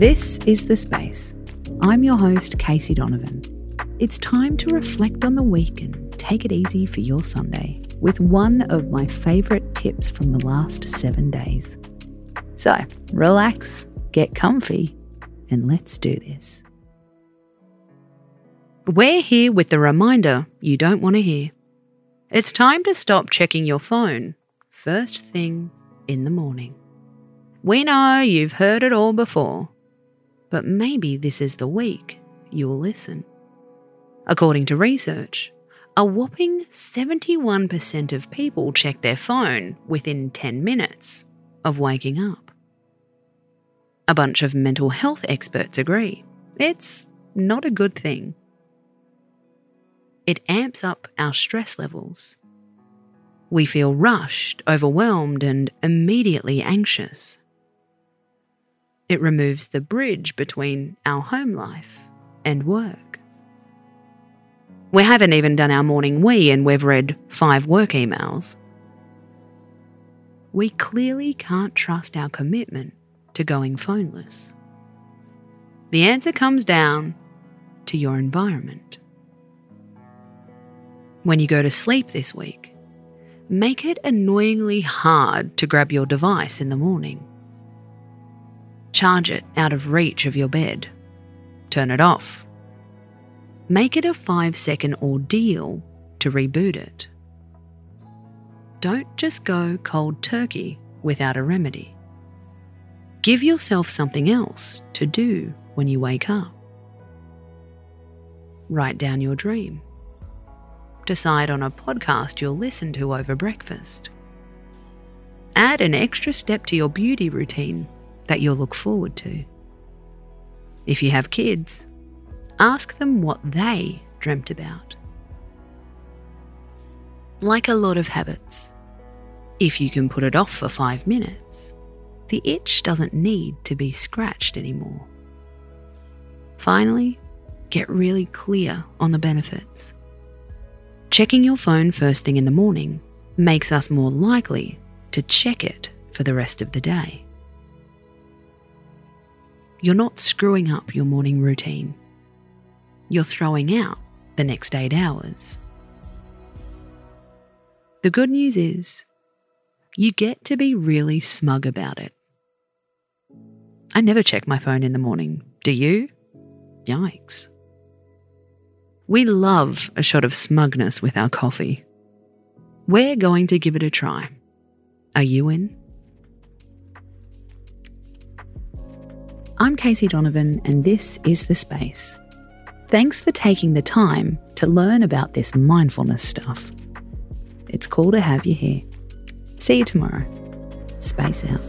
This is The Space. I'm your host, Casey Donovan. It's time to reflect on the week and take it easy for your Sunday with one of my favourite tips from the last seven days. So, relax, get comfy, and let's do this. We're here with the reminder you don't want to hear. It's time to stop checking your phone first thing in the morning. We know you've heard it all before, but maybe this is the week you'll listen. According to research, a whopping 71% of people check their phone within 10 minutes of waking up. A bunch of mental health experts agree it's not a good thing. It amps up our stress levels. We feel rushed, overwhelmed, and immediately anxious. It removes the bridge between our home life and work. We haven't even done our morning wee and we've read five work emails. We clearly can't trust our commitment to going phoneless. The answer comes down to your environment. When you go to sleep this week, make it annoyingly hard to grab your device in the morning. Charge it out of reach of your bed. Turn it off. Make it a five second ordeal to reboot it. Don't just go cold turkey without a remedy. Give yourself something else to do when you wake up. Write down your dream. Decide on a podcast you'll listen to over breakfast. Add an extra step to your beauty routine that you'll look forward to. If you have kids, ask them what they dreamt about. Like a lot of habits, if you can put it off for five minutes, the itch doesn't need to be scratched anymore. Finally, get really clear on the benefits. Checking your phone first thing in the morning makes us more likely to check it for the rest of the day you're not screwing up your morning routine. You're throwing out the next eight hours. The good news is, you get to be really smug about it. I never check my phone in the morning. Do you? Yikes. We love a shot of smugness with our coffee. We're going to give it a try. Are you in? I'm Casey Donovan, and this is The Space. Thanks for taking the time to learn about this mindfulness stuff. It's cool to have you here. See you tomorrow. Space out.